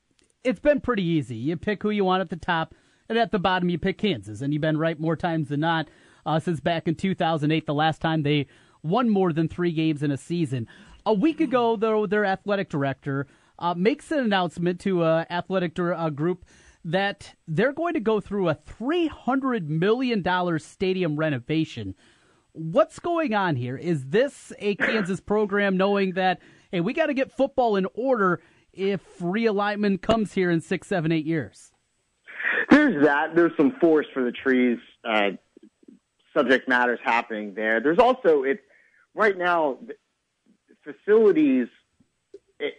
it's been pretty easy. You pick who you want at the top, and at the bottom you pick Kansas, and you've been right more times than not uh, since back in 2008, the last time they won more than three games in a season. A week ago, though, their athletic director uh, makes an announcement to an athletic uh, group that they're going to go through a $300 million stadium renovation. What's going on here? Is this a Kansas program knowing that, hey, we got to get football in order if realignment comes here in six, seven, eight years? There's that. There's some forest for the trees uh, subject matters happening there. There's also it right now facilities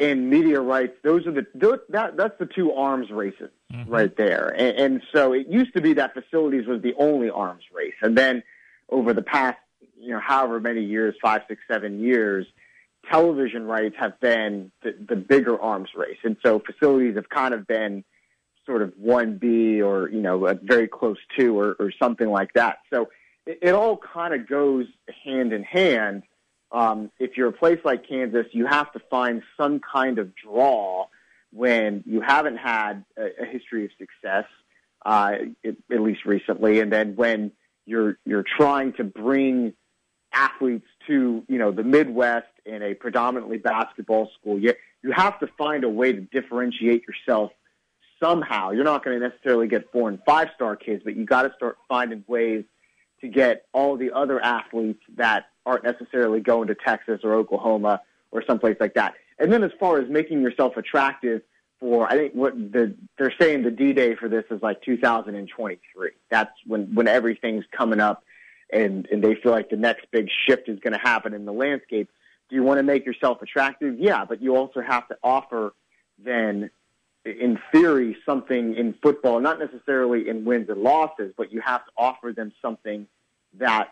and media rights. Those are the that that's the two arms races mm-hmm. right there. And, and so it used to be that facilities was the only arms race, and then over the past you know however many years, five, six, seven years television rights have been the, the bigger arms race, and so facilities have kind of been sort of one B or you know a very close to or, or something like that. So it, it all kind of goes hand in hand. Um, if you're a place like Kansas, you have to find some kind of draw when you haven't had a, a history of success, uh, it, at least recently, and then when you're you're trying to bring athletes to you know the Midwest in a predominantly basketball school, you you have to find a way to differentiate yourself somehow. You're not going to necessarily get four and five star kids, but you got to start finding ways to get all the other athletes that aren't necessarily going to Texas or Oklahoma or someplace like that. And then as far as making yourself attractive for, I think what the they're saying the D day for this is like 2023. That's when when everything's coming up, and and they feel like the next big shift is going to happen in the landscape. Do you want to make yourself attractive? Yeah, but you also have to offer then in theory, something in football, not necessarily in wins and losses, but you have to offer them something that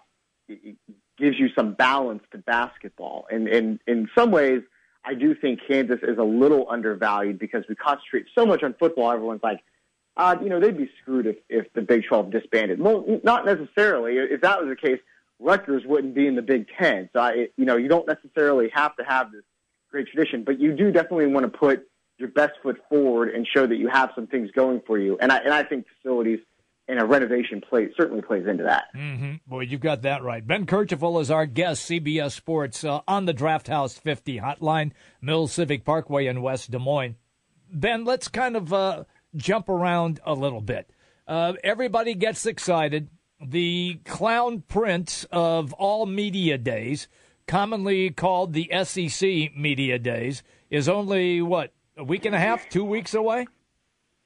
gives you some balance to basketball. And, and in some ways, I do think Kansas is a little undervalued because we concentrate so much on football. Everyone's like, uh, you know, they'd be screwed if, if the Big 12 disbanded. Well, not necessarily. If that was the case, Rutgers wouldn't be in the Big Ten. So, I, you know, you don't necessarily have to have this great tradition, but you do definitely want to put your best foot forward and show that you have some things going for you. And I, and I think facilities – and a renovation play certainly plays into that. Mm-hmm. Boy, you've got that right. Ben Kercheval is our guest, CBS Sports, uh, on the Draft House 50 hotline, Mills Civic Parkway in West Des Moines. Ben, let's kind of uh, jump around a little bit. Uh, everybody gets excited. The clown prince of all media days, commonly called the SEC media days, is only, what, a week and a half, two weeks away?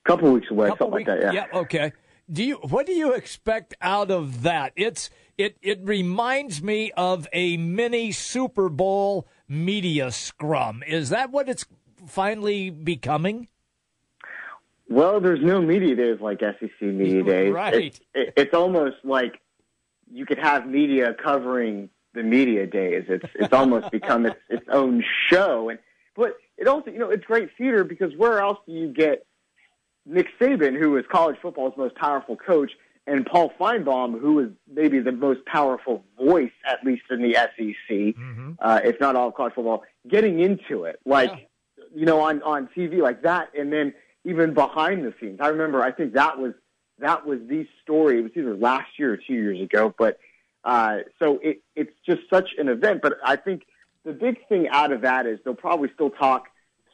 couple weeks away, couple something weeks, like that. Yeah. Yeah. Okay do you what do you expect out of that? It's it it reminds me of a mini Super Bowl media scrum. Is that what it's finally becoming? Well, there's no media days like SEC media days. Right. It's, it, it's almost like you could have media covering the media days. It's it's almost become its its own show. And but it also you know it's great theater because where else do you get Nick Saban, who is college football's most powerful coach, and Paul Finebaum, who is maybe the most powerful voice, at least in the SEC, mm-hmm. uh, if not all of college football, getting into it, like yeah. you know, on on TV like that, and then even behind the scenes. I remember, I think that was that was the story. It was either last year or two years ago, but uh, so it, it's just such an event. But I think the big thing out of that is they'll probably still talk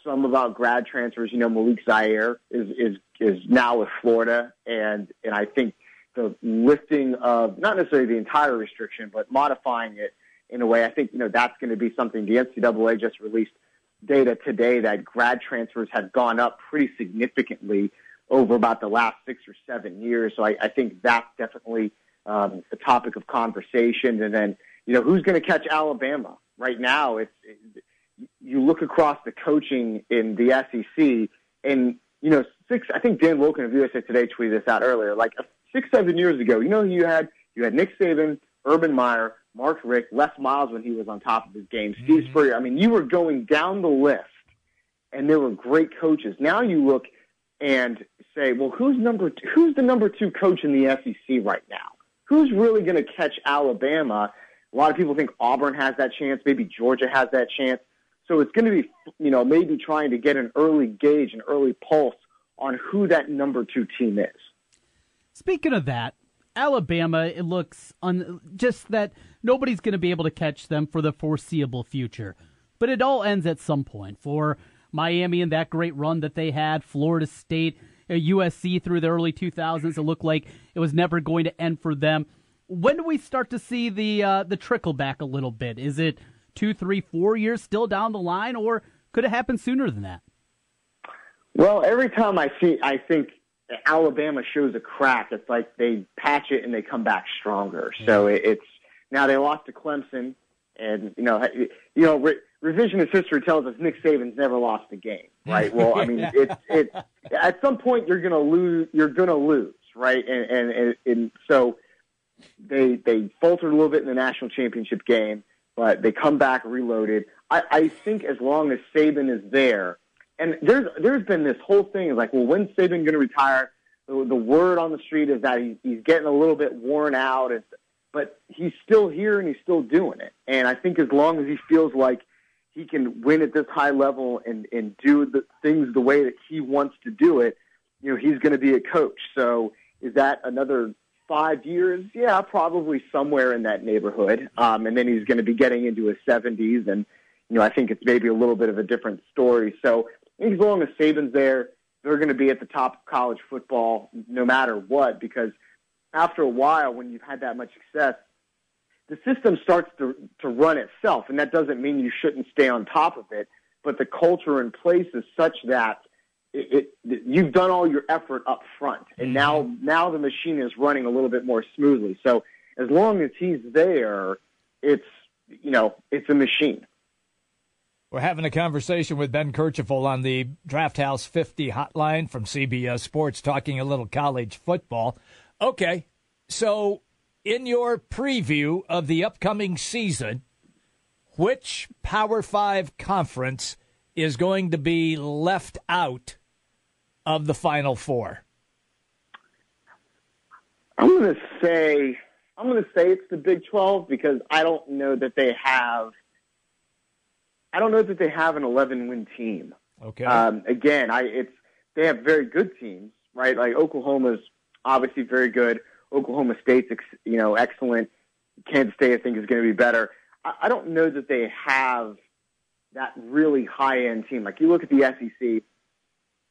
some about grad transfers. You know, Malik Zaire is is is now with Florida, and and I think the lifting of not necessarily the entire restriction, but modifying it in a way, I think you know that's going to be something. The NCAA just released data today that grad transfers have gone up pretty significantly over about the last six or seven years. So I, I think that's definitely um, the topic of conversation. And then you know who's going to catch Alabama right now? It's it, you look across the coaching in the SEC, and you know, six. I think Dan Wolken of USA Today tweeted this out earlier. Like six, seven years ago, you know, you had you had Nick Saban, Urban Meyer, Mark Richt, Les Miles when he was on top of his game, Steve mm-hmm. Spurrier. I mean, you were going down the list, and there were great coaches. Now you look and say, well, who's number two, who's the number two coach in the SEC right now? Who's really going to catch Alabama? A lot of people think Auburn has that chance. Maybe Georgia has that chance. So it's going to be, you know, maybe trying to get an early gauge, an early pulse on who that number two team is. Speaking of that, Alabama, it looks just that nobody's going to be able to catch them for the foreseeable future. But it all ends at some point. For Miami and that great run that they had, Florida State, USC uh, through the early 2000s, it looked like it was never going to end for them. When do we start to see the uh, the trickle back a little bit? Is it two, three, four years still down the line, or could it happen sooner than that? Well, every time I see, I think Alabama shows a crack. It's like they patch it and they come back stronger. Yeah. So it, it's now they lost to Clemson, and you know, you know, re- revisionist history tells us Nick Saban's never lost a game, right? Well, I mean, it's it. At some point, you're going to lose. You're to lose, right? And, and and and so they they faltered a little bit in the national championship game but they come back reloaded. I, I think as long as Saban is there, and there's there's been this whole thing is like, well, when's Saban going to retire? The, the word on the street is that he's, he's getting a little bit worn out, and, but he's still here and he's still doing it. And I think as long as he feels like he can win at this high level and and do the things the way that he wants to do it, you know, he's going to be a coach. So is that another five years, yeah, probably somewhere in that neighborhood. Um, and then he's going to be getting into his 70s, and you know, I think it's maybe a little bit of a different story. So I think as long as Saban's there, they're going to be at the top of college football no matter what. Because after a while, when you've had that much success, the system starts to to run itself, and that doesn't mean you shouldn't stay on top of it. But the culture in place is such that it, it, you've done all your effort up front, and mm-hmm. now now the machine is running a little bit more smoothly. So as long as he's there, it's you know it's a machine. We're having a conversation with Ben Kercheval on the Draft House 50 hotline from CBS Sports, talking a little college football. Okay, so in your preview of the upcoming season, which Power Five conference is going to be left out of the Final Four? I'm going to say I'm going to say it's the Big 12 because I don't know that they have I don't know that they have an 11 win team. Okay. Um, again, I it's they have very good teams, right? Like Oklahoma's obviously very good. Oklahoma State's ex, you know excellent. Kansas State I think is going to be better. I, I don't know that they have that really high end team. Like you look at the SEC,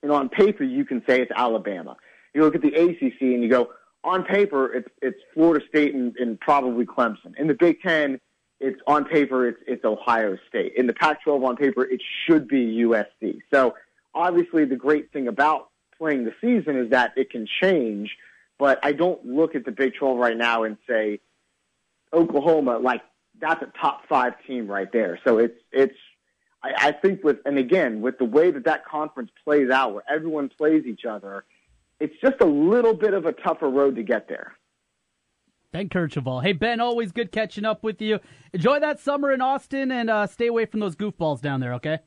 and on paper you can say it's Alabama. You look at the ACC and you go on paper it's it's Florida State and, and probably Clemson. In the Big Ten, it's on paper it's it's Ohio State. In the Pac-12 on paper it should be USC. So obviously the great thing about playing the season is that it can change. But I don't look at the Big 12 right now and say Oklahoma like that's a top five team right there. So it's it's I, I think with and again with the way that that conference plays out, where everyone plays each other, it's just a little bit of a tougher road to get there. Ben Kercheval. Hey, Ben, always good catching up with you. Enjoy that summer in Austin and uh, stay away from those goofballs down there, okay?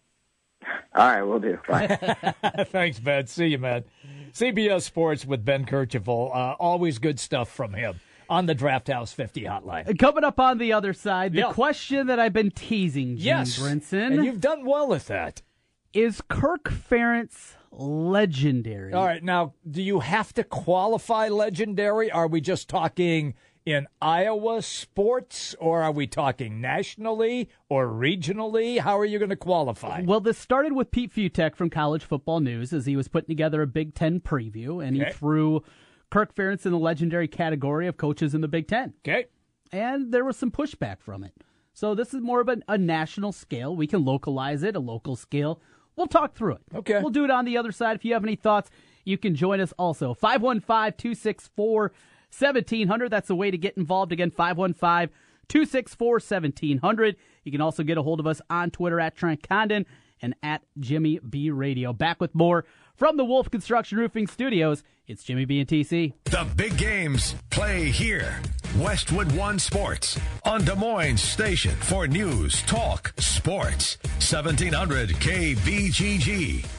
All right, we'll do. Bye. Thanks, Ben. See you, man. CBS Sports with Ben Kercheval. Uh, always good stuff from him on the Draft House 50 hotline. Uh, coming up on the other side, the Yeah. question that I've been teasing, Jimmy Yes, Brinson. and you've done well with that. Is Kirk Ferentz legendary? All right, now, do you have to qualify legendary? Are we just talking in Iowa sports, or are we talking nationally or regionally? How are you going to qualify? Well, this started with Pete Fiutak from College Football News as he was putting together a Big Ten preview, and Okay. he threw Kirk Ferentz in the legendary category of coaches in the Big Ten. Okay. And there was some pushback from it. So this is more of a, a national scale. We can localize it, a local scale. We'll talk through it. Okay. We'll do it on the other side. If you have any thoughts, you can join us also. 515 264 1700. That's the way to get involved. Again, 515 264 1700. You can also get a hold of us on Twitter at Trent Condon and at Jimmy B Radio. Back with more from the Wolf Construction Roofing Studios. It's Jimmy B and TC. The big games play here. Westwood One Sports on Des Moines Station for news, talk, sports. 1700 KBGG.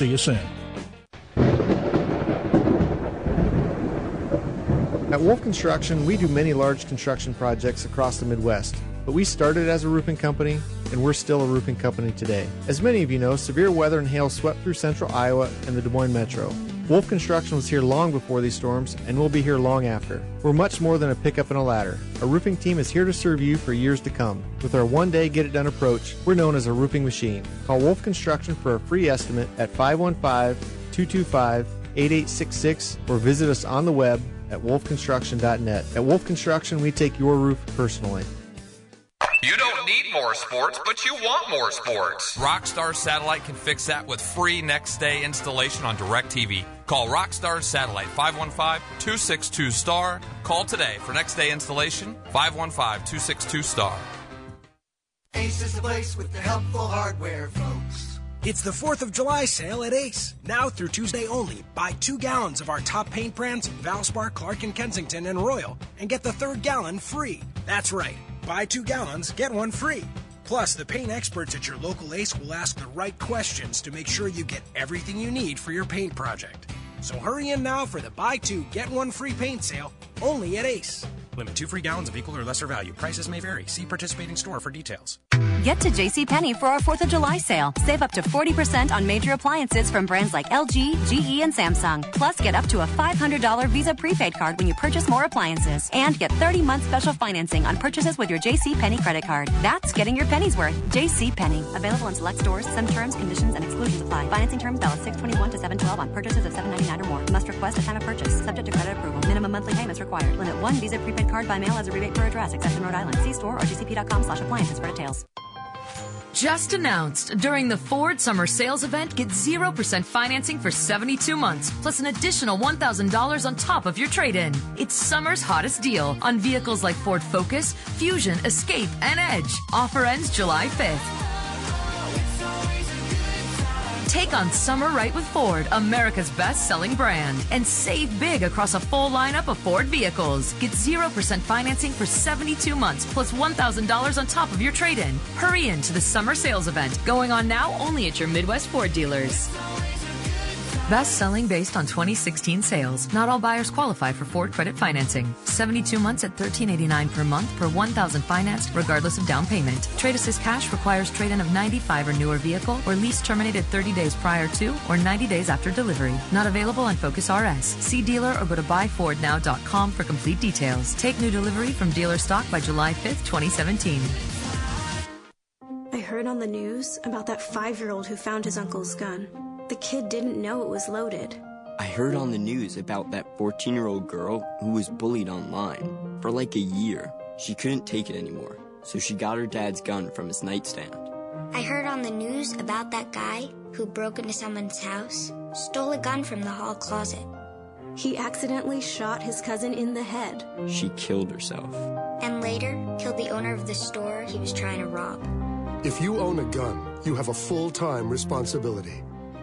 See you soon. At Wolf Construction, we do many large construction projects across the Midwest, but we started as a roofing company and we're still a roofing company today. As many of you know, severe weather and hail swept through central Iowa and the Des Moines metro. Wolf Construction was here long before these storms and will be here long after. We're much more than a pickup and a ladder. Our roofing team is here to serve you for years to come. With our one day get it done approach, we're known as a roofing machine. Call Wolf Construction for a free estimate at 515 225 8866 or visit us on the web at wolfconstruction.net. At Wolf Construction, we take your roof personally. You don't need more sports, but you want more sports. Rockstar Satellite can fix that with free next day installation on DirecTV. Call Rockstar Satellite 515 262 STAR. Call today for next day installation 515 262 STAR. Ace is the place with the helpful hardware, folks. It's the 4th of July sale at Ace. Now through Tuesday only, buy two gallons of our top paint brands, Valspar, Clark and Kensington, and Royal, and get the third gallon free. That's right. Buy two gallons, get one free. Plus, the paint experts at your local Ace will ask the right questions to make sure you get everything you need for your paint project. So hurry in now for the buy two, get one free paint sale only at Ace. Limit two free gallons of equal or lesser value. Prices may vary. See participating store for details. Get to JCPenney for our 4th of July sale. Save up to 40% on major appliances from brands like LG, GE, and Samsung. Plus, get up to a $500 Visa prepaid card when you purchase more appliances. And get 30 month special financing on purchases with your JCPenney credit card. That's getting your pennies worth. JCPenney. Available in select stores. Some terms, conditions, and exclusions apply. Financing terms valid 621 to 712 on purchases of 799 or more. Must request a time of purchase. Subject to credit approval. Minimum monthly payments required. Limit one Visa prepaid card by mail as a rebate per address, except in Rhode Island. See store or gcp.com slash appliances for details. Just announced during the Ford Summer Sales Event, get 0% financing for 72 months, plus an additional $1,000 on top of your trade in. It's summer's hottest deal on vehicles like Ford Focus, Fusion, Escape, and Edge. Offer ends July 5th. Take on summer right with Ford, America's best selling brand, and save big across a full lineup of Ford vehicles. Get 0% financing for 72 months plus $1,000 on top of your trade in. Hurry in to the summer sales event going on now only at your Midwest Ford dealers. Best selling based on 2016 sales. Not all buyers qualify for Ford credit financing. 72 months at $13.89 per month per 1000 financed, regardless of down payment. Trade Assist Cash requires trade in of 95 or newer vehicle or lease terminated 30 days prior to or 90 days after delivery. Not available on Focus RS. See dealer or go to buyfordnow.com for complete details. Take new delivery from dealer stock by July 5th, 2017. I heard on the news about that five year old who found his uncle's gun. The kid didn't know it was loaded. I heard on the news about that 14 year old girl who was bullied online for like a year. She couldn't take it anymore, so she got her dad's gun from his nightstand. I heard on the news about that guy who broke into someone's house, stole a gun from the hall closet. He accidentally shot his cousin in the head. She killed herself. And later, killed the owner of the store he was trying to rob. If you own a gun, you have a full time responsibility.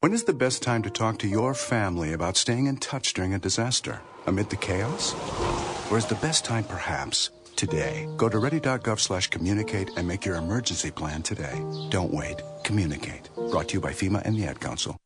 When is the best time to talk to your family about staying in touch during a disaster? Amid the chaos? Or is the best time perhaps today? Go to ready.gov slash communicate and make your emergency plan today. Don't wait. Communicate. Brought to you by FEMA and the Ad Council.